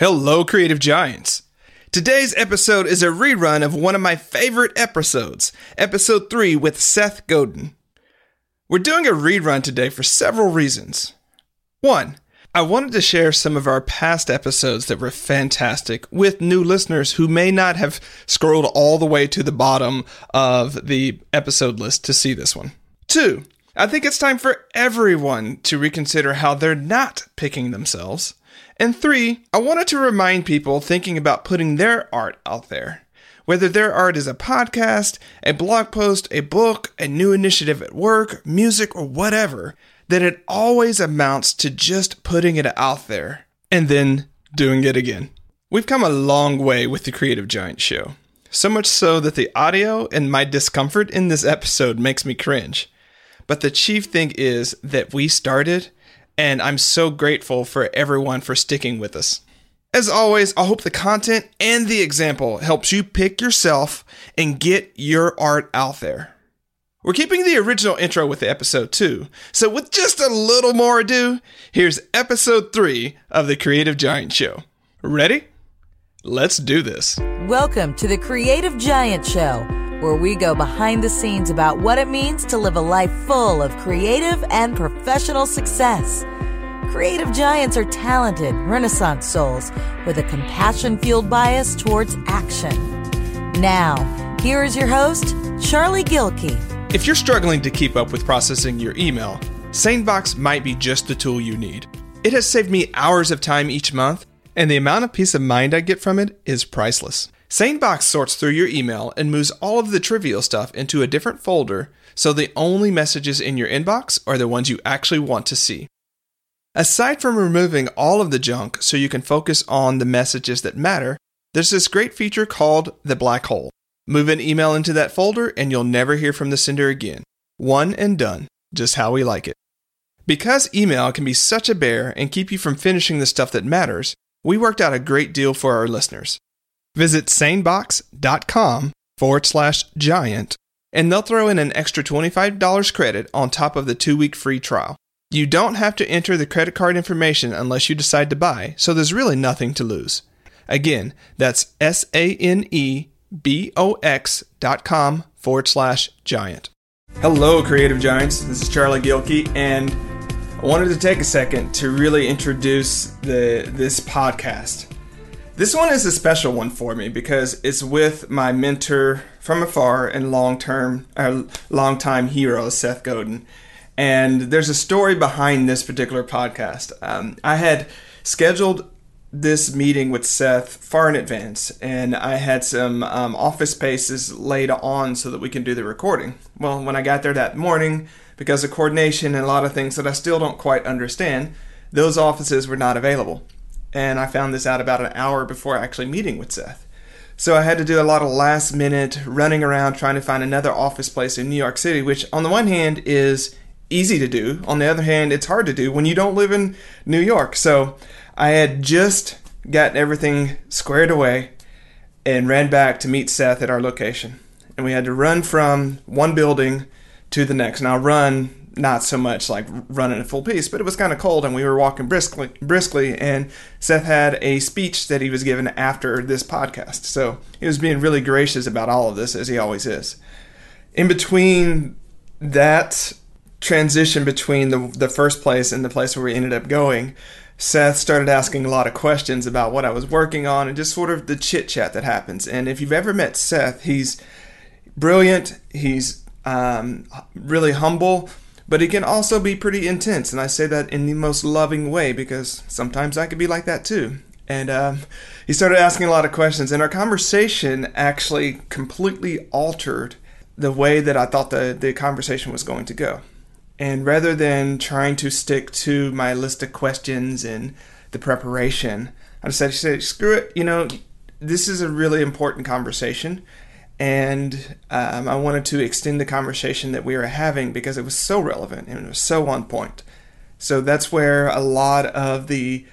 Hello, Creative Giants. Today's episode is a rerun of one of my favorite episodes, episode 3 with Seth Godin. We're doing a rerun today for several reasons. One, I wanted to share some of our past episodes that were fantastic with new listeners who may not have scrolled all the way to the bottom of the episode list to see this one. Two, I think it's time for everyone to reconsider how they're not picking themselves. And three, I wanted to remind people thinking about putting their art out there. Whether their art is a podcast, a blog post, a book, a new initiative at work, music, or whatever, that it always amounts to just putting it out there and then doing it again. We've come a long way with the Creative Giant Show. So much so that the audio and my discomfort in this episode makes me cringe. But the chief thing is that we started and I'm so grateful for everyone for sticking with us. As always, I hope the content and the example helps you pick yourself and get your art out there. We're keeping the original intro with the episode too, so with just a little more ado, here's episode 3 of the Creative Giant Show. Ready? Let's do this. Welcome to the Creative Giant Show, where we go behind the scenes about what it means to live a life full of creative and professional success. Creative giants are talented, renaissance souls with a compassion fueled bias towards action. Now, here is your host, Charlie Gilkey. If you're struggling to keep up with processing your email, SaneBox might be just the tool you need. It has saved me hours of time each month, and the amount of peace of mind I get from it is priceless. SaneBox sorts through your email and moves all of the trivial stuff into a different folder so the only messages in your inbox are the ones you actually want to see. Aside from removing all of the junk so you can focus on the messages that matter, there's this great feature called the black hole. Move an email into that folder and you'll never hear from the sender again. One and done, just how we like it. Because email can be such a bear and keep you from finishing the stuff that matters, we worked out a great deal for our listeners. Visit sanebox.com forward slash giant and they'll throw in an extra $25 credit on top of the two week free trial. You don't have to enter the credit card information unless you decide to buy, so there's really nothing to lose. Again, that's S A N E B O X dot com forward slash giant. Hello, Creative Giants. This is Charlie Gilkey, and I wanted to take a second to really introduce the this podcast. This one is a special one for me because it's with my mentor from afar and long term, uh, long time hero, Seth Godin. And there's a story behind this particular podcast. Um, I had scheduled this meeting with Seth far in advance, and I had some um, office spaces laid on so that we can do the recording. Well, when I got there that morning, because of coordination and a lot of things that I still don't quite understand, those offices were not available. And I found this out about an hour before actually meeting with Seth. So I had to do a lot of last minute running around trying to find another office place in New York City, which on the one hand is easy to do. On the other hand, it's hard to do when you don't live in New York. So I had just gotten everything squared away and ran back to meet Seth at our location. And we had to run from one building to the next. Now, run not so much like running a full piece, but it was kind of cold and we were walking briskly, briskly. And Seth had a speech that he was given after this podcast. So he was being really gracious about all of this, as he always is. In between that transition between the the first place and the place where we ended up going, Seth started asking a lot of questions about what I was working on and just sort of the chit chat that happens. And if you've ever met Seth, he's brilliant. He's um, really humble, but he can also be pretty intense. And I say that in the most loving way because sometimes I could be like that too. And um, he started asking a lot of questions, and our conversation actually completely altered the way that I thought the, the conversation was going to go. And rather than trying to stick to my list of questions and the preparation, I decided to say, screw it, you know, this is a really important conversation. And um, I wanted to extend the conversation that we were having because it was so relevant and it was so on point. So that's where a lot of the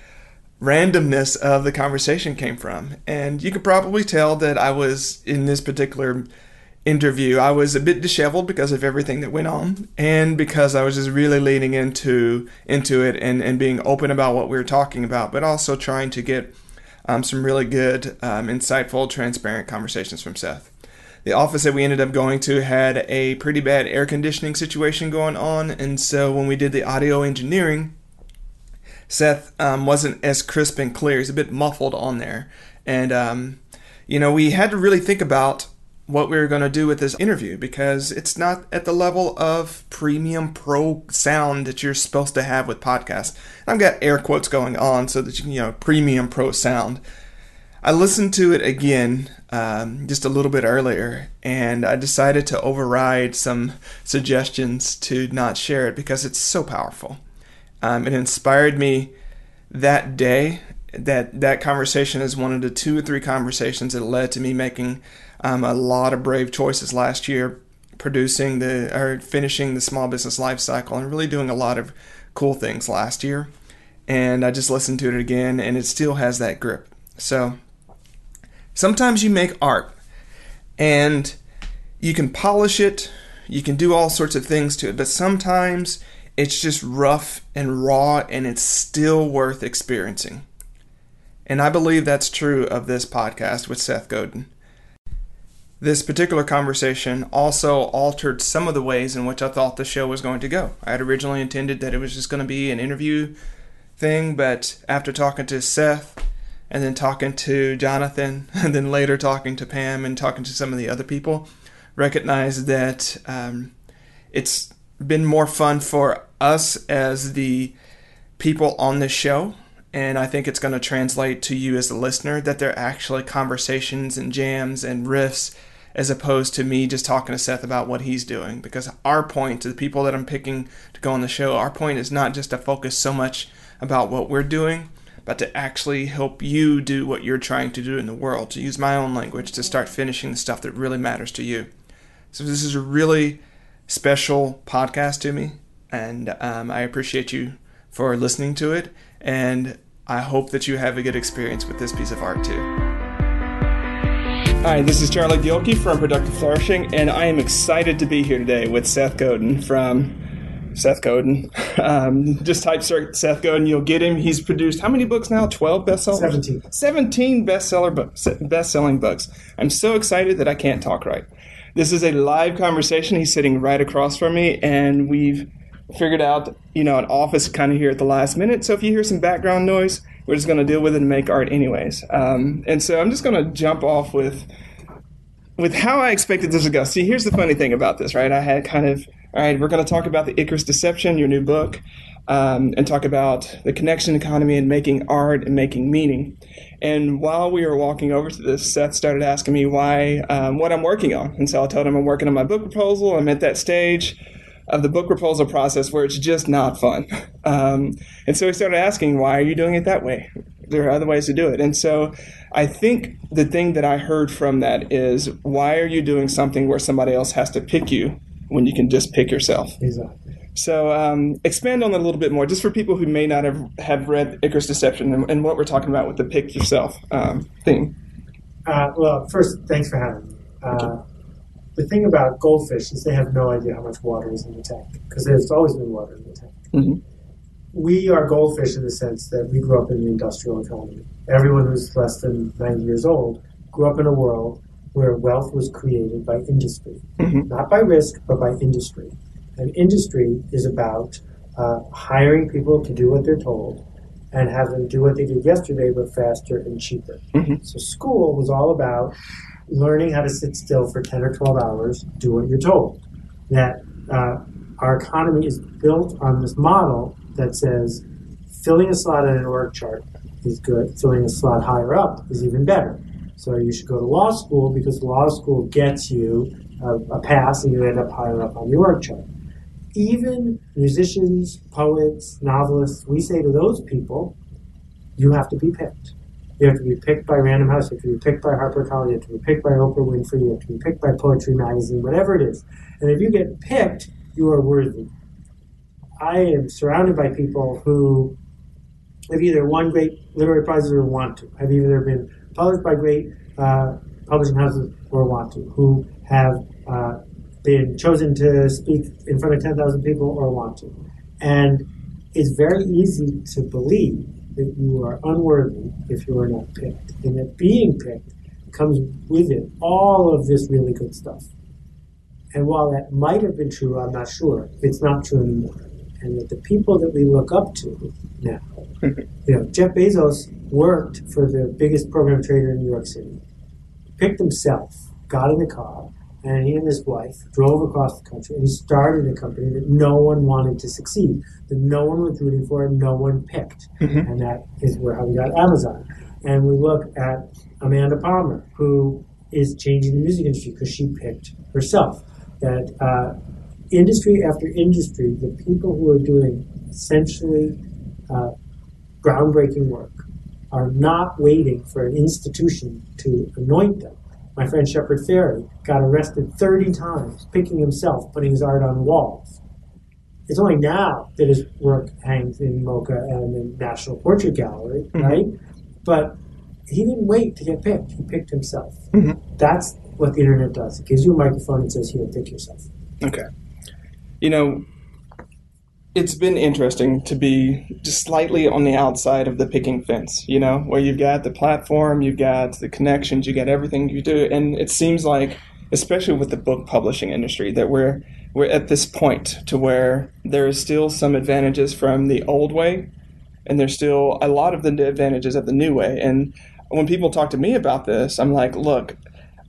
randomness of the conversation came from. And you could probably tell that I was in this particular interview, I was a bit disheveled because of everything that went on, and because I was just really leaning into into it and and being open about what we were talking about, but also trying to get Um, some really good, um, insightful, transparent conversations from Seth. The office that we ended up going to had a pretty bad air conditioning situation going on, and so when we did the audio engineering, Seth um, wasn't as crisp and clear. He's a bit muffled on there. And, um, you know, we had to really think about what we were going to do with this interview because it's not at the level of premium pro sound that you're supposed to have with podcasts. I've got air quotes going on so that you can, you know, premium pro sound. I listened to it again um, just a little bit earlier and I decided to override some suggestions to not share it because it's so powerful. Um, it inspired me that day. That that conversation is one of the two or three conversations that led to me making um, a lot of brave choices last year, producing the or finishing the small business life cycle, and really doing a lot of cool things last year. And I just listened to it again, and it still has that grip. So sometimes you make art, and you can polish it, you can do all sorts of things to it, but sometimes it's just rough and raw, and it's still worth experiencing. And I believe that's true of this podcast with Seth Godin. This particular conversation also altered some of the ways in which I thought the show was going to go. I had originally intended that it was just going to be an interview thing, but after talking to Seth and then talking to Jonathan and then later talking to Pam and talking to some of the other people, recognize that um, it's been more fun for us as the people on this show. And I think it's going to translate to you as a listener that they're actually conversations and jams and riffs as opposed to me just talking to Seth about what he's doing. Because our point to the people that I'm picking to go on the show, our point is not just to focus so much about what we're doing, but to actually help you do what you're trying to do in the world, to use my own language to start finishing the stuff that really matters to you. So this is a really special podcast to me and um, I appreciate you for listening to it. And I hope that you have a good experience with this piece of art too. Hi, this is Charlie Gilkey from Productive Flourishing, and I am excited to be here today with Seth Godin from Seth Godin. Um, just type Seth Godin, you'll get him. He's produced how many books now? 12 bestsellers? 17. 17 bestseller books, best-selling books. I'm so excited that I can't talk right. This is a live conversation. He's sitting right across from me, and we've figured out, you know, an office kind of here at the last minute. So if you hear some background noise, we're just going to deal with it and make art anyways. Um, and so I'm just going to jump off with with how I expected this to go. See, here's the funny thing about this, right? I had kind of, all right, we're going to talk about the Icarus Deception, your new book, um, and talk about the connection economy and making art and making meaning. And while we were walking over to this, Seth started asking me why, um, what I'm working on. And so I told him I'm working on my book proposal. I'm at that stage of the book proposal process where it's just not fun. Um, and so he started asking, why are you doing it that way? There are other ways to do it. And so I think the thing that I heard from that is, why are you doing something where somebody else has to pick you when you can just pick yourself? Exactly. So um, expand on that a little bit more, just for people who may not have, have read Icarus Deception and, and what we're talking about with the pick yourself um, theme. Uh, well, first, thanks for having me. Uh, the thing about goldfish is they have no idea how much water is in the tank because there's always been water in the tank. Mm-hmm. We are goldfish in the sense that we grew up in the industrial economy. Everyone who's less than 90 years old grew up in a world where wealth was created by industry, mm-hmm. not by risk, but by industry. And industry is about uh, hiring people to do what they're told and have them do what they did yesterday, but faster and cheaper. Mm-hmm. So school was all about learning how to sit still for 10 or 12 hours, do what you're told. That uh, our economy is built on this model that says filling a slot in an org chart is good, filling a slot higher up is even better. So you should go to law school because law school gets you a, a pass and you end up higher up on the chart. Even musicians, poets, novelists, we say to those people, you have to be picked. You have to be picked by Random House. You have to be picked by HarperCollins. You have to be picked by Oprah Winfrey. You have to be picked by Poetry Magazine, whatever it is. And if you get picked, you are worthy. I am surrounded by people who have either won great literary prizes or want to, have either been published by great uh, publishing houses or want to, who have uh, been chosen to speak in front of 10,000 people or want to. And it's very easy to believe that you are unworthy if you are not picked, and that being picked comes with it all of this really good stuff. And while that might have been true, I'm not sure. It's not true anymore. And that the people that we look up to now, you know, Jeff Bezos worked for the biggest program trader in New York City, picked himself, got in the car, and he and his wife drove across the country and he started a company that no one wanted to succeed, that no one was rooting for, and no one picked. Mm-hmm. And that is where how we got Amazon. And we look at Amanda Palmer, who is changing the music industry because she picked herself. That uh, industry after industry, the people who are doing essentially uh, groundbreaking work are not waiting for an institution to anoint them. My friend Shepard Fairey got arrested 30 times, picking himself, putting his art on walls. It's only now that his work hangs in MoCA and in National Portrait Gallery, Mhm. right? But he didn't wait to get picked. He picked himself. Mhm. That's what the internet does. It gives you a microphone and says, here, pick yourself. Okay. You know, it's been interesting to be just slightly on the outside of the picking fence, you know, where you've got the platform, you've got the connections, you got everything you do. And it seems like, especially with the book publishing industry, that we're we're at this point to where there is still some advantages from the old way and there's still a lot of the advantages of the new way. And when people talk to me about this, I'm like, look,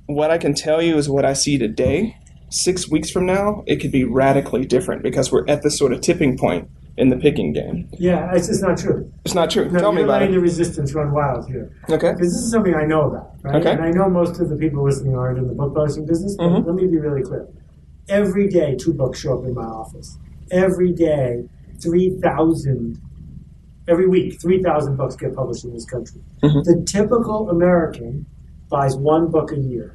what I can tell you is what I see today. Six weeks from now, it could be radically different because we're at this sort of tipping point in the picking game. Yeah, it's just not true. It's not true. No, tell me you're about letting the it. resistance run wild here. Okay. Because this is something I know about, right? Okay. And I know most of the people listening aren't in the book publishing business, but Mhm. let me be really clear. Every day, two books show up in my office. Every day, 3,000, every week, 3,000 books get published in this country. Mhm. The typical American buys one book a year.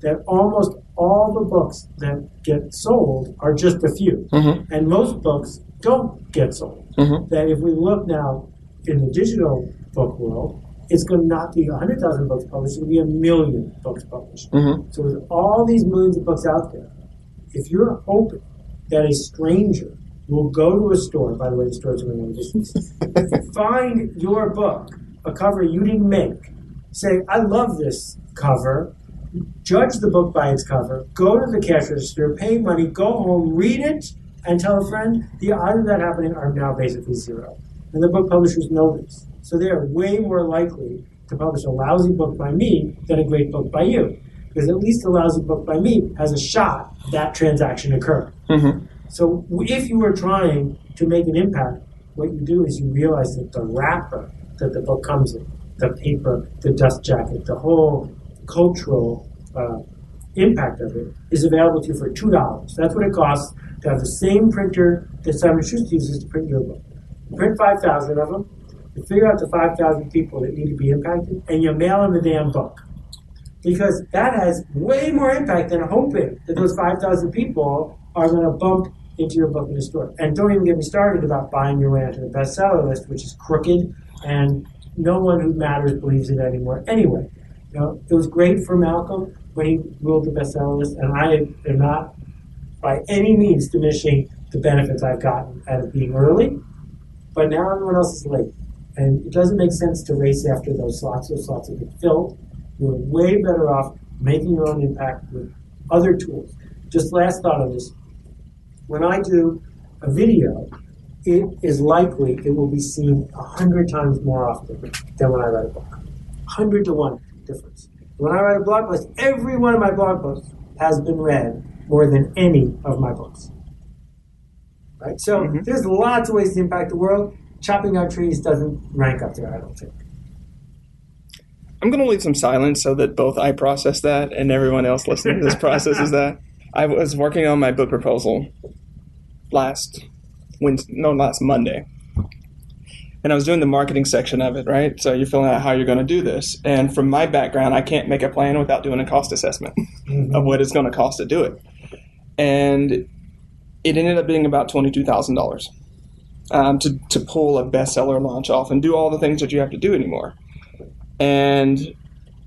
That almost all the books that get sold are just a few. Mhm. And most books don't get sold Mhm. that if we look now in the digital book world, it's going to not be 100,000 books published, it'll be a million books published. Mhm. So with all these millions of books out there, if you're hoping that a stranger will go to a store, by the way, the store's are going distance, find your book, a cover you didn't make, say, I love this cover, judge the book by its cover, go to the cash register, pay money, go home, read it, and tell a friend, the odds of that happening are now basically zero. And the book publishers know this. So they are way more likely to publish a lousy book by me than a great book by you. Because at least a lousy book by me has a shot that transaction occurred. Mhm. So if you are trying to make an impact, what you do is you realize that the wrapper that the book comes in, the paper, the dust jacket, the whole cultural uh, impact of it is available to you for two dollars. That's what it costs to have the same printer that Simon Schuster uses to print your book. You print five thousand of them. You figure out the five thousand people that need to be impacted, and you mail them the damn book because that has way more impact than hoping that those 5,000 people are going to bump into your book in the store. And don't even get me started about buying your way onto the bestseller list, which is crooked, and no one who matters believes it anymore. Anyway, you know, it was great for Malcolm when he ruled the bestseller list, and I am not by any means diminishing the benefits I've gotten out of being early, but now everyone else is late. And it doesn't make sense to race after those slots. Those slots have been filled. You're way better off making your own impact with other tools. Just last thought on this. When I do a video, it is likely it will be seen a hundred times more often than when I write a book. Hundred to one difference. When I write a blog post, every one of my blog posts has been read more than any of my books. Right? So Mhm. there's lots of ways to impact the world. Chopping down trees doesn't rank up there, I don't think. I'm going to leave some silence so that both I process that and everyone else listening to this processes that. I was working on my book proposal last Wednesday, no, last Monday. And I was doing the marketing section of it, right? So you're filling out how you're going to do this. And from my background, I can't make a plan without doing a cost assessment of what it's going to cost to do it. And it ended up being about $22,000 um, to, to pull a bestseller launch off and do all the things that you have to do anymore and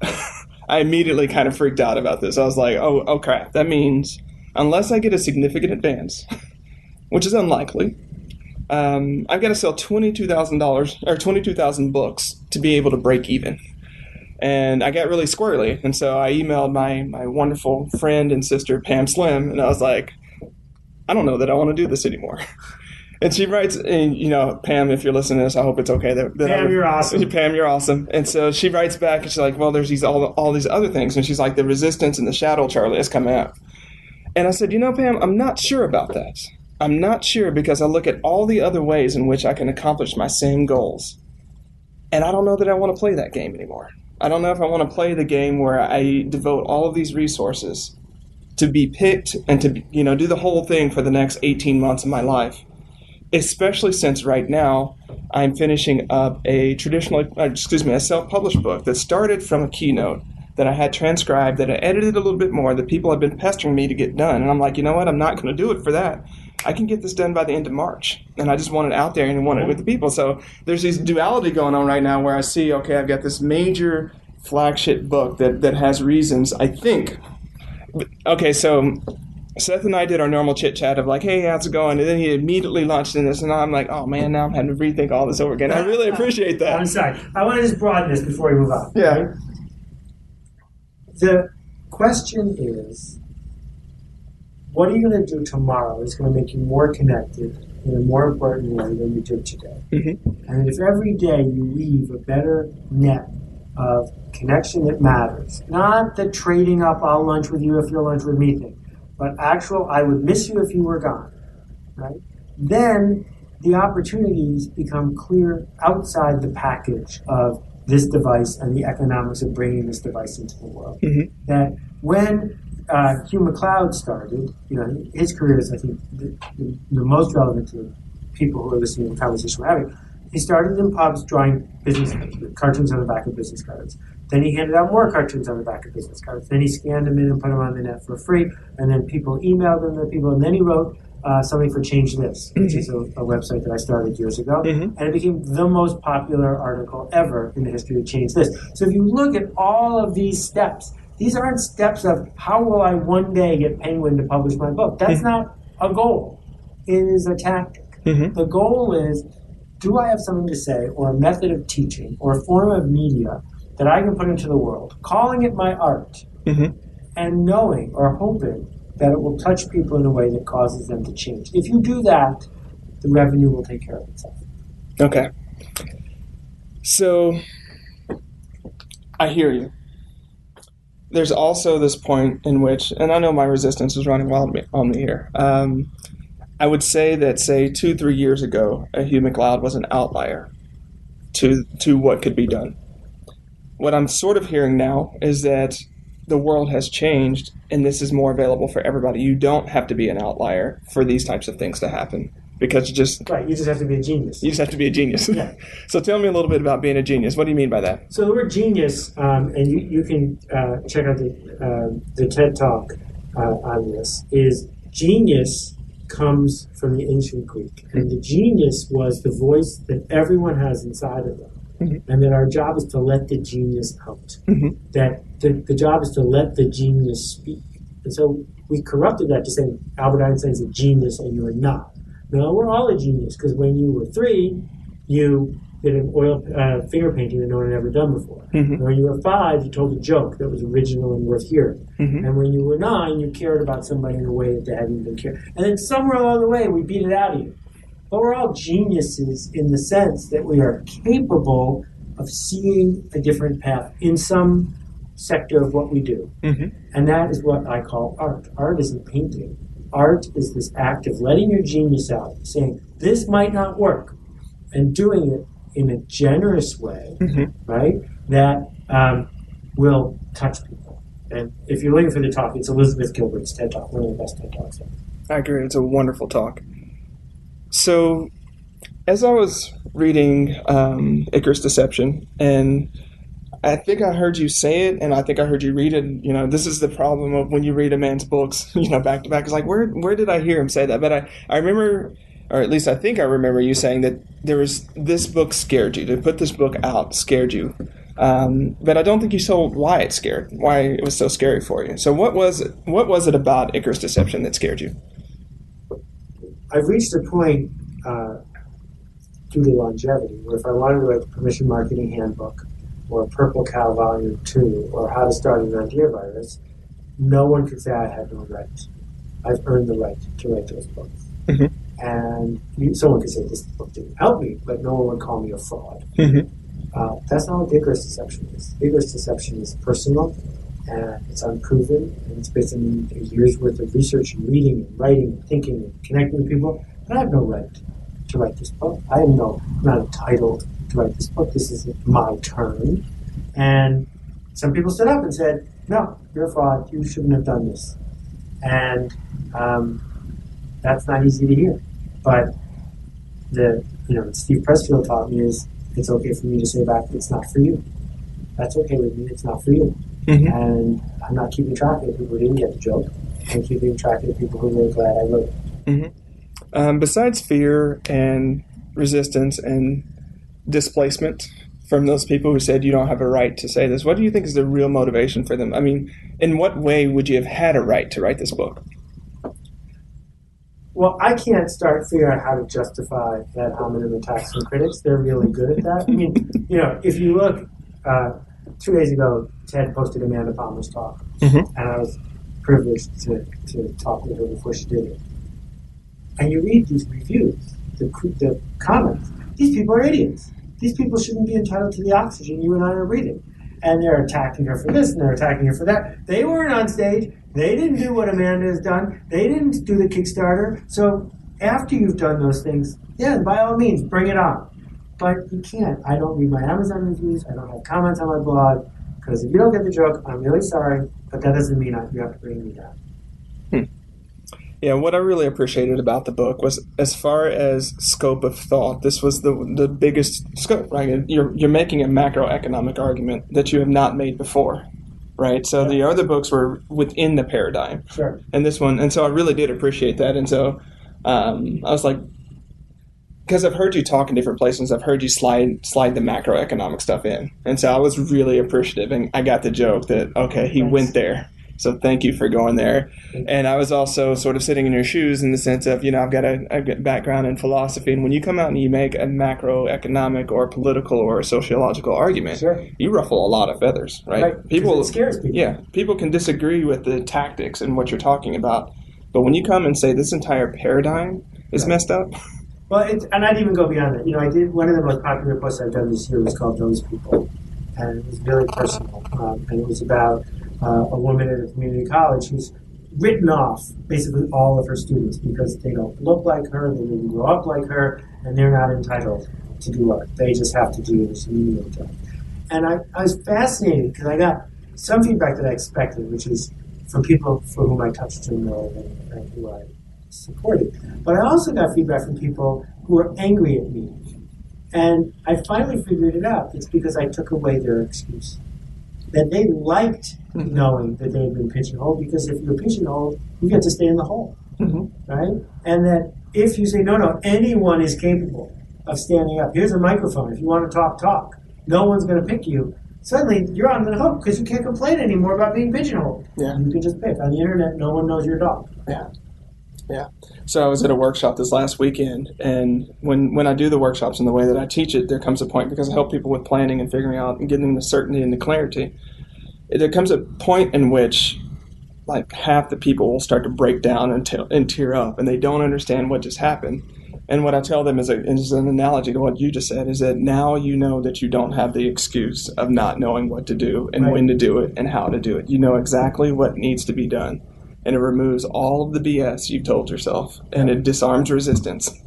I immediately kind of freaked out about this. I was like, "Oh, oh crap! That means unless I get a significant advance, which is unlikely, um, I've got to sell twenty-two thousand dollars or twenty-two thousand books to be able to break even. And I got really squirrely, and so I emailed my my wonderful friend and sister Pam Slim, and I was like, I don't know that I want to do this anymore. And she writes, and you know, Pam, if you're listening to this, I hope it's okay that, that Pam, I, you're awesome. Pam, you're awesome. And so she writes back, and she's like, "Well, there's these all all these other things," and she's like, "The resistance and the shadow, Charlie, is coming up." And I said, "You know, Pam, I'm not sure about that. I'm not sure because I look at all the other ways in which I can accomplish my same goals, and I don't know that I want to play that game anymore. I don't know if I want to play the game where I devote all of these resources." To be picked and to you know do the whole thing for the next 18 months of my life, especially since right now I'm finishing up a traditional, uh, excuse me, a self-published book that started from a keynote that I had transcribed, that I edited a little bit more, that people have been pestering me to get done, and I'm like, you know what, I'm not going to do it for that. I can get this done by the end of March, and I just want it out there and want it with the people. So there's this duality going on right now where I see, okay, I've got this major flagship book that that has reasons I think. Okay, so Seth and I did our normal chit chat of like, hey, how's it going? And then he immediately launched in this, and I'm like, oh man, now I'm having to rethink all this over again. I really appreciate that. I'm sorry. I want to just broaden this before we move on. Yeah. The question is, what are you going to do tomorrow that's going to make you more connected in a more important way than you did today? Mhm. And if every day you weave a better net of connection that matters, not the trading up, I'll lunch with you if you'll lunch with me thing, but actual, I would miss you if you were gone, right? Then the opportunities become clear outside the package of this device and the economics of bringing this device into the world. Mhm. That when uh, Hugh MacLeod started, you know, his career is, I think, the, the, the most relevant to people who are listening to the conversation we're having. He started in pubs drawing business cartoons on the back of business cards. Then he handed out more cartoons on the back of business cards. Then he scanned them in and put them on the net for free. And then people emailed them to people. And then he wrote uh, something for Change This, which is a, a website that I started years ago. Mhm. And it became the most popular article ever in the history of Change This. So if you look at all of these steps, these aren't steps of how will I one day get Penguin to publish my book. That's not a goal. It is a tactic. Mhm. The goal is do I have something to say or a method of teaching or a form of media that I can put into the world, calling it my art, Mhm. and knowing or hoping that it will touch people in a way that causes them to change. If you do that, the revenue will take care of itself. Okay. So I hear you. There's also this point in which, and I know my resistance is running wild on me here. Um, I would say that, say, two, three years ago, a Hugh MacLeod was an outlier to to what could be done. What I'm sort of hearing now is that the world has changed, and this is more available for everybody. You don't have to be an outlier for these types of things to happen because you just Right, you just have to be a genius. you just have to be a genius. Yeah. so tell me a little bit about being a genius. What do you mean by that? So the word genius, um, and you, you can uh, check out the, uh, the TED Talk uh, on this, is genius comes from the ancient Greek. And the genius was the voice that everyone has inside of them. Mhm. And that our job is to let the genius out. Mhm. That the, the job is to let the genius speak. And so we corrupted that to say Albert Einstein is a genius and you're not. No, we're all a genius because when you were three, you did an oil uh, finger painting that no one had ever done before. Mhm. When you were five, you told a joke that was original and worth hearing. Mhm. And when you were nine, you cared about somebody in a way that they hadn't even cared. And then somewhere along the way, we beat it out of you. But we're all geniuses in the sense that we are capable of seeing a different path in some sector of what we do. Mhm. And that is what I call art. Art isn't painting. Art is this act of letting your genius out, saying, this might not work, and doing it in a generous way, Mhm. right? That um, will touch people. And if you're looking for the talk, it's Elizabeth Gilbert's TED Talk, one of the best TED Talks. ever. I agree. It's a wonderful talk. So, as I was reading um, Icarus Deception, and I think I heard you say it, and I think I heard you read it. You know, this is the problem of when you read a man's books, you know, back to back. It's like, where where did I hear him say that? But I, I remember, or at least I think I remember you saying that there was this book scared you. To put this book out scared you. Um, but I don't think you told why it scared, why it was so scary for you. So what was it? What was it about Icarus Deception that scared you? I've reached a point uh, due to longevity. Where if I wanted to write the permission marketing handbook, or Purple Cow Volume Two, or How to Start an Idea Virus, no one could say I had no right. I've earned the right to write those books. Mhm. And you, someone could say this book didn't help me, but no one would call me a fraud. Mhm. Uh, that's not what Icarus Deception is. Icarus Deception is personal and it's unproven and it's based on a year's worth of research and reading and writing and thinking and connecting with people. But I have no right to write this book. I am no, I'm not entitled to write this book. This is my turn. And some people stood up and said, no, you're a fraud. You shouldn't have done this. And um, that's not easy to hear. But the you know Steve Pressfield taught me is it's okay for me to say back it's not for you. That's okay with me. It's not for you. Mhm. And I'm not keeping track of the people who didn't get the joke. I'm keeping track of the people who were glad I wrote. it. Um, besides fear and resistance and displacement from those people who said you don't have a right to say this, what do you think is the real motivation for them? I mean, in what way would you have had a right to write this book? Well, I can't start figuring out how to justify ad hominem attacks from critics. They're really good at that. I mean, you know, if you look, uh, two days ago, TED posted Amanda Palmer's talk, Mhm. and I was privileged to, to talk with her before she did it. And you read these reviews, the, the comments. These people are idiots. These people shouldn't be entitled to the oxygen you and I are breathing. And they're attacking her for this and they're attacking her for that. They weren't on stage. They didn't do what Amanda has done. They didn't do the Kickstarter. So after you've done those things, yeah, by all means, bring it on. But you can't. I don't read my Amazon reviews. I don't have comments on my blog because if you don't get the joke, I'm really sorry. But that doesn't mean I, you have to bring me down. Yeah, what I really appreciated about the book was as far as scope of thought, this was the the biggest scope, right? You're you're making a macroeconomic argument that you have not made before. Right. So the other books were within the paradigm. Sure. and this one and so i really did appreciate that and so um, i was like because i've heard you talk in different places. I've heard you slide slide the macroeconomic stuff in. And so i was really appreciative and i got the joke that okay he Thanks. went there. So thank you for going there. And i was also sort of sitting in your shoes in the sense of you know i've got a, I've got background in philosophy and when you come out and you make a macroeconomic or political or sociological argument Sure. you ruffle a lot of feathers right, Right, people it scares people. yeah. People can disagree with the tactics and what you're talking about. But when you come and say this entire paradigm is Right. messed up Well, it, and I'd even go beyond that. You know, I did one of the most popular posts I've done this year was called "Those People," and it was very personal. Um, and it was about uh, a woman at a community college who's written off basically all of her students because they don't look like her, they didn't grow up like her, and they're not entitled to do art. They just have to do this remedial job. And I, I was fascinated because I got some feedback that I expected, which is from people for whom I touched and know and who I supported. But I also got feedback from people who were angry at me. And I finally figured it out. It's because I took away their excuse. That they liked mm-hmm. knowing that they had been pigeonholed because if you're pigeonholed, you get to stay in the hole. Mm-hmm. Right? And that if you say, no, no, anyone is capable of standing up. Here's a microphone. If you want to talk, talk. No one's going to pick you. Suddenly, you're on the hook because you can't complain anymore about being pigeonholed. Yeah. You can just pick. On the internet, no one knows your dog. yeah yeah. So i was at a workshop this last weekend and when when i do the workshops and the way that i teach it there comes a point because i help people with planning and figuring out and getting the certainty and the clarity there comes a point in which like half the people will start to break down and, te- and tear up and they don't understand what just happened. And what i tell them is, a, is an analogy to what you just said is that now you know that you don't have the excuse of not knowing what to do and Right. when to do it and how to do it. You know exactly what needs to be done and it removes all of the bs you've told yourself and it disarms resistance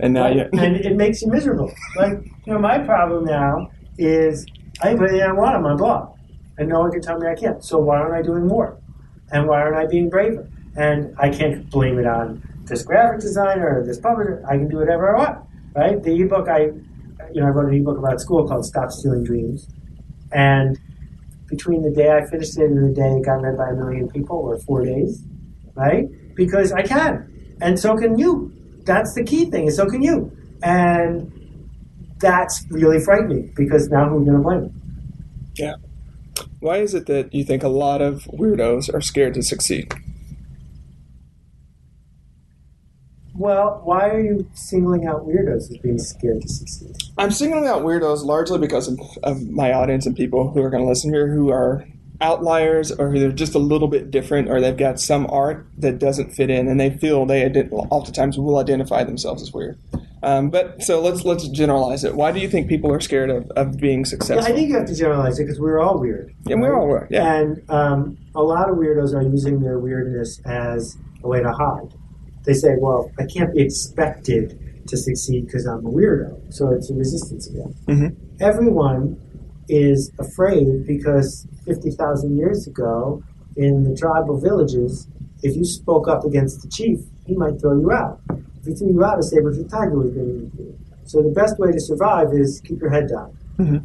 and now you and it makes you miserable. Like, you know, my problem now is I can put anything I want on my blog, and no one can tell me I can't. So why aren't I doing more? And why aren't I being braver? And I can't blame it on this graphic designer or this publisher. I can do whatever I want, right? The ebook I, you know, I wrote an ebook about school called "Stop Stealing Dreams," and between the day I finished it and the day it got read by a million people, or four days, right? Because I can, and so can you. That's the key thing, and so can you. And that's really frightening because now who's going to blame? yeah why is it that you think a lot of weirdos are scared to succeed Well, why are you singling out weirdos as being scared to succeed? I'm singling out weirdos largely because of, of my audience and people who are going to listen here who are outliers or who they're just a little bit different or they've got some art that doesn't fit in and they feel they ident- oftentimes will identify themselves as weird. Um, but so let's let's generalize it. Why do you think people are scared of, of being successful? Yeah, I think you have to generalize it because we're all weird. Yeah, we're all weird. Yeah, And um, a lot of weirdos are using their weirdness as a way to hide. They say, "Well, I can't be expected to succeed because I'm a weirdo," so it's a resistance again. Mhm. Everyone is afraid because fifty thousand years ago, in the tribal villages, if you spoke up against the chief, he might throw you out. If he threw you out, a saber-toothed tiger was going to eat you. So the best way to survive is keep your head down.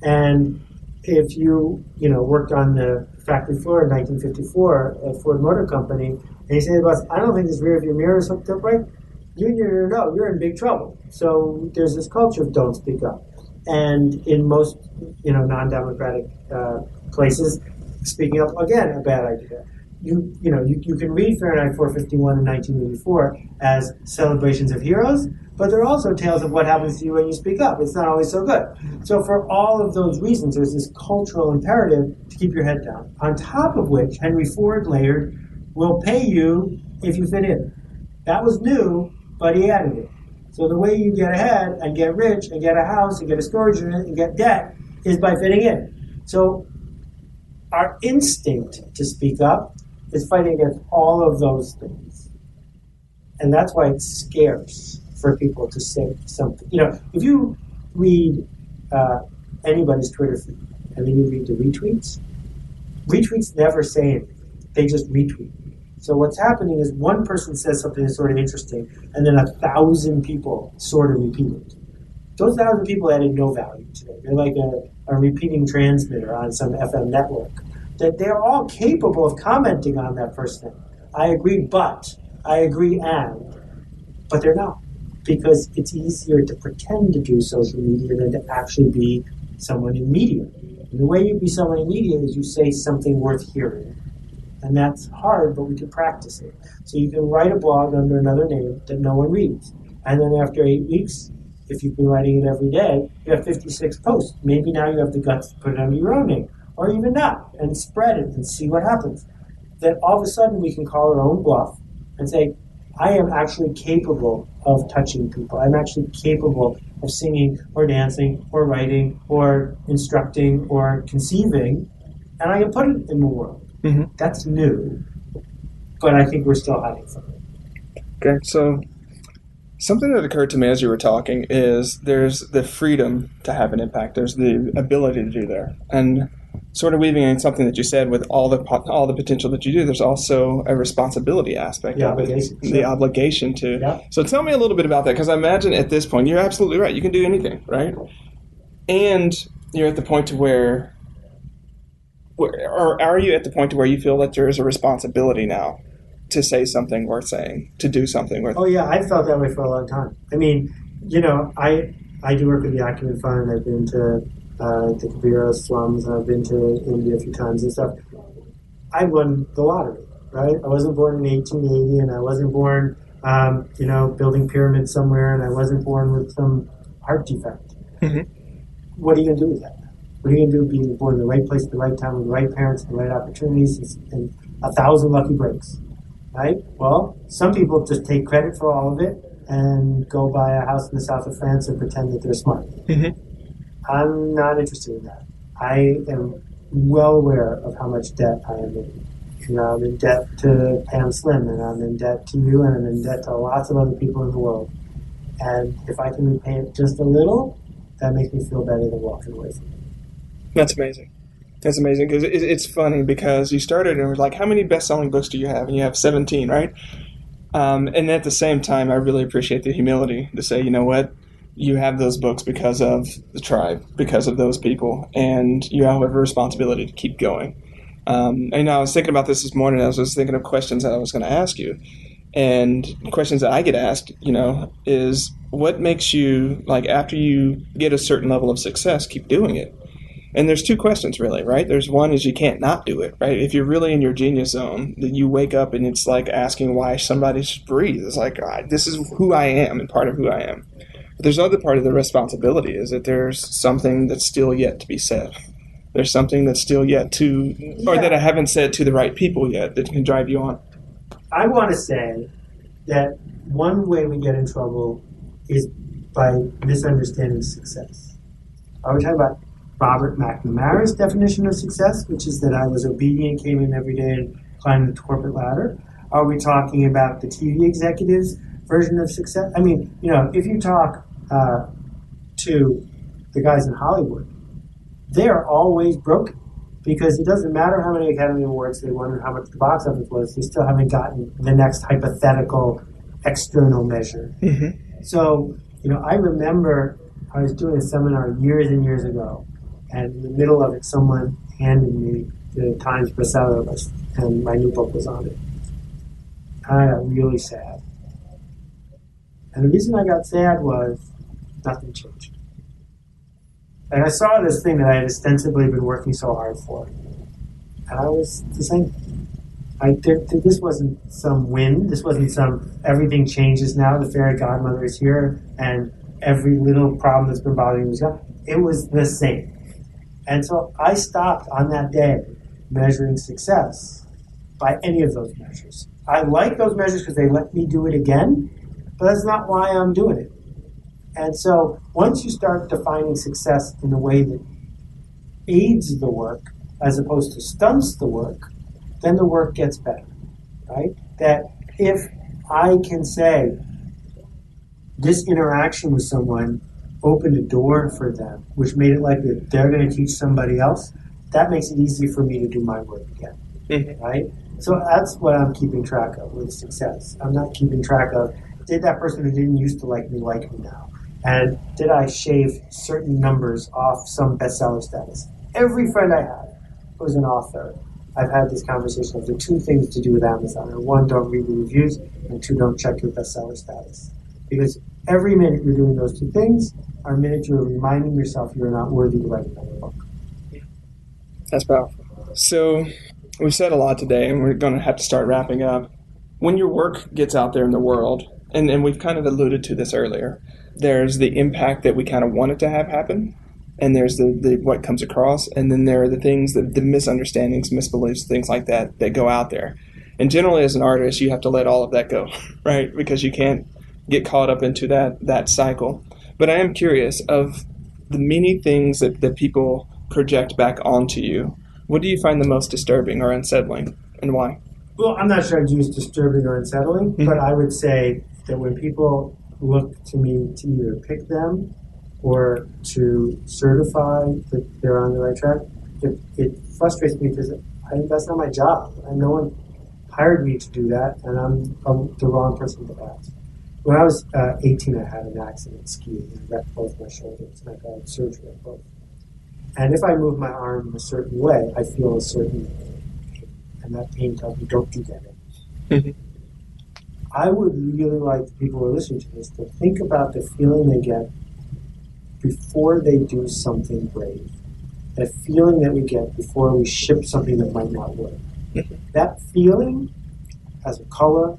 And if you, you know, worked on the factory floor in 1954 at Ford Motor Company, and you say to the I don't think this rear view mirror is hooked up right, you you know you're in big trouble. So there's this culture of don't speak up. And in most, you know, non-democratic uh, places, speaking up again a bad idea. You you know you, you can read Fahrenheit 451 in 1984 as celebrations of heroes, but there are also tales of what happens to you when you speak up. It's not always so good. So for all of those reasons, there's this cultural imperative to keep your head down. On top of which, Henry Ford layered, "Will pay you if you fit in." That was new, but he added it. So the way you get ahead and get rich and get a house and get a storage unit and get debt is by fitting in. So our instinct to speak up is fighting against all of those things. And that's why it's scarce for people to say something. You know, if you read uh, anybody's Twitter feed and then you read the retweets, retweets never say anything. They just retweet. So what's happening is one person says something that's sort of interesting, and then a thousand people sort of repeat it. Those thousand people added no value to it. They're like a, a repeating transmitter on some FM network. That they're all capable of commenting on that first thing. I agree, but I agree, and but they're not because it's easier to pretend to do social media than to actually be someone in media. And the way you be someone in media is you say something worth hearing. And that's hard, but we can practice it. So you can write a blog under another name that no one reads. And then after eight weeks, if you've been writing it every day, you have 56 posts. Maybe now you have the guts to put it under your own name, or even not, and spread it and see what happens. Then all of a sudden we can call our own bluff and say, I am actually capable of touching people. I'm actually capable of singing or dancing or writing or instructing or conceiving, and I can put it in the world. Mhm. That's new, but I think we're still hiding it. Okay, so something that occurred to me as you were talking is there's the freedom to have an impact. There's the ability to do there, and sort of weaving in something that you said with all the all the potential that you do. There's also a responsibility aspect The of it, the obligation to. Yeah. So tell me a little bit about that, because I imagine at this point you're absolutely right. You can do anything, right? And you're at the point to where. Where, or are you at the point to where you feel that there is a responsibility now to say something worth saying, to do something worth Oh yeah, I've felt that way for a long time. I mean, you know, I I do work with the Acumen Fund. I've been to uh, the Kibera slums, and I've been to India a few times and stuff. I won the lottery, right? I wasn't born in 1880, and I wasn't born, um, you know, building pyramids somewhere, and I wasn't born with some heart defect. Mhm. What are you gonna do with that? What are you gonna do being born in the right place at the right time with the right parents and the right opportunities and, a thousand lucky breaks? right? Well, some people just take credit for all of it and go buy a house in the south of France and pretend that they're smart. Mhm. I'm not interested in that. I am well aware of how much debt I am in. You know, I'm in debt to Pam Slim, and I'm in debt to you, and I'm in debt to lots of other people in the world. And if I can repay it just a little, that makes me feel better than walking away from it. That's amazing. That's amazing because it, it's funny because you started and it was like, how many best-selling books do you have? And you have 17, right? Um, and at the same time, I really appreciate the humility to say, you know what, you have those books because of the tribe, because of those people, and you have a responsibility to keep going. Um, and I was thinking about this this morning. I was just thinking of questions that I was going to ask you, and questions that I get asked, you know, is what makes you like after you get a certain level of success, keep doing it And there's two questions really, right? There's one is you can't not do it, right? If you're really in your genius zone, then you wake up and it's like asking why somebody should breathe. It's like ah, this is who I am and part of who I am. But there's other part of the responsibility is that there's something that's still yet to be said. There's something that's still yet to, or Yeah. that I haven't said to the right people yet that can drive you on. I want to say that one way we get in trouble is by misunderstanding success. Are we talking about Robert McNamara's definition of success, which is that I was obedient, came in every day, and climbed the corporate ladder? Are we talking about the TV executives' version of success? I mean, you know, if you talk uh, to the guys in Hollywood, they are always broken because it doesn't matter how many Academy Awards they won or how much the box office was, they still haven't gotten the next hypothetical external measure. So, you know, I remember I was doing a seminar years and years ago, and in the middle of it, someone handed me the Times bestseller list, and my new book was on it. I got really sad. And the reason I got sad was nothing changed. And I saw this thing that I had ostensibly been working so hard for. And I was the same. I, there, this wasn't some win. This wasn't some everything changes now. The fairy godmother is here, and every little problem that's been bothering me is gone. It was the same. And so I stopped on that day measuring success by any of those measures. I like those measures because they let me do it again, but that's not why I'm doing it. And so once you start defining success in a way that aids the work as opposed to stunts the work, then the work gets better, right? That if I can say this interaction with someone opened a door for them, which made it likely that they're going to teach somebody else, that makes it easy for me to do my work again, Mhm. right? So that's what I'm keeping track of with success. I'm not keeping track of did that person who didn't used to like me like me now, and did I shave certain numbers off some bestseller status? Every friend I have who's an author, I've had this conversation of the two things to do with Amazon. And one, don't read the reviews, and two, don't check your bestseller status. Because every minute you're doing those two things are minutes you're reminding yourself you're not worthy to write another book. That's powerful. So we've said a lot today, and we're going to have to start wrapping up. When your work gets out there in the world, and, and we've kind of alluded to this earlier, there's the impact that we kind of want it to have happen, and there's the, the what comes across, and then there are the things that the misunderstandings, misbeliefs, things like that that go out there. And generally, as an artist, you have to let all of that go, right? Because you can't get caught up into that that cycle. But I am curious of the many things that, that people project back onto you. What do you find the most disturbing or unsettling, and why? Well, I'm not sure I'd use disturbing or unsettling, Mhm. but I would say that when people look to me to either pick them or to certify that they're on the right track, it, it frustrates me because I, that's not my job. And no one hired me to do that, and I'm, I'm the wrong person to ask. When I was uh, 18, I had an accident skiing and I wrecked both my shoulders, and I got surgery on both. And if I move my arm in a certain way, I feel a certain pain, and that pain tells me don't do that. Mhm. I would really like the people who are listening to this to think about the feeling they get before they do something brave. That feeling that we get before we ship something that might not work. that feeling has a color,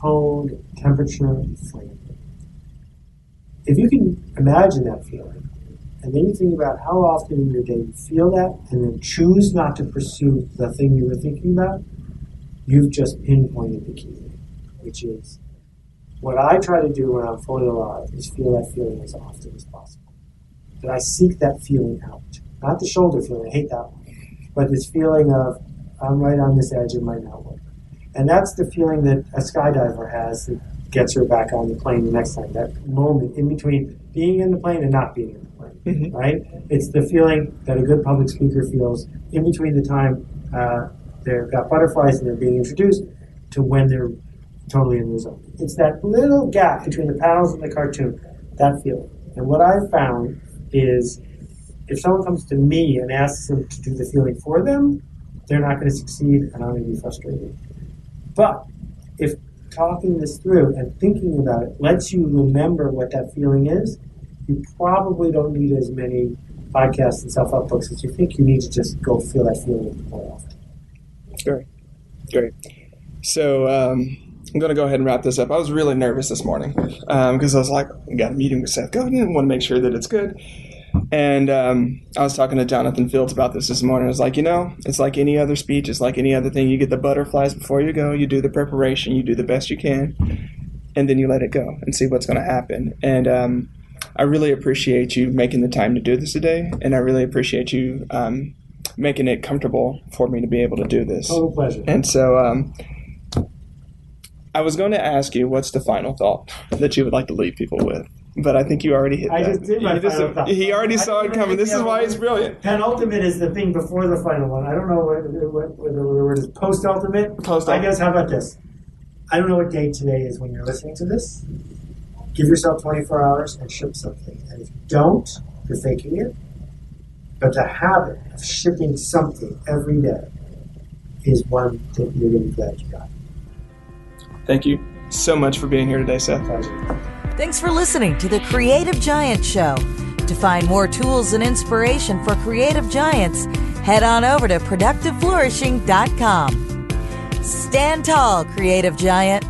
tone, temperature, flavor. If you can imagine that feeling, and then you think about how often in your day you feel that, and then choose not to pursue the thing you were thinking about, you've just pinpointed the key, which is what I try to do when I'm fully alive is feel that feeling as often as possible. That I seek that feeling out. Not the shoulder feeling, I hate that one. But this feeling of I'm right on this edge, it might not work. And that's the feeling that a skydiver has that gets her back on the plane the next time. That moment in between being in the plane and not being in the plane, Mhm. right? It's the feeling that a good public speaker feels in between the time uh, they've got butterflies and they're being introduced to when they're totally in the zone. It's that little gap between the panels and the cartoon, that feeling. And what I've found is if someone comes to me and asks them to do the feeling for them, they're not going to succeed and I'm going to be frustrated. But if talking this through and thinking about it lets you remember what that feeling is, you probably don't need as many podcasts and self help books that you think you need to just go feel that feeling more often. Great, great. So um, I'm going to go ahead and wrap this up. I was really nervous this morning because um, I was like, I got a meeting with Seth Godin want to make sure that it's good. And um, I was talking to Jonathan Fields about this this morning. I was like, you know, it's like any other speech. It's like any other thing. You get the butterflies before you go. You do the preparation. You do the best you can, and then you let it go and see what's going to happen. And um, I really appreciate you making the time to do this today, and I really appreciate you um, making it comfortable for me to be able to do this. Total pleasure. And so, um, I was going to ask you, what's the final thought that you would like to leave people with? But I think you already hit I that. just did my final thought. He already I saw it coming. This is why it's brilliant. Penultimate is the thing before the final one. I don't know what, what, whether the word is post ultimate. Post-ultimate. I guess, how about this? I don't know what date today is when you're listening to this. Give yourself 24 hours and ship something. And if you don't, you're faking it. But the habit of shipping something every day is one that you're going to be glad you got. Thank you so much for being here today, Seth. Thanks for listening to the Creative Giant Show. To find more tools and inspiration for creative giants, head on over to productiveflourishing.com. Stand tall, creative giant.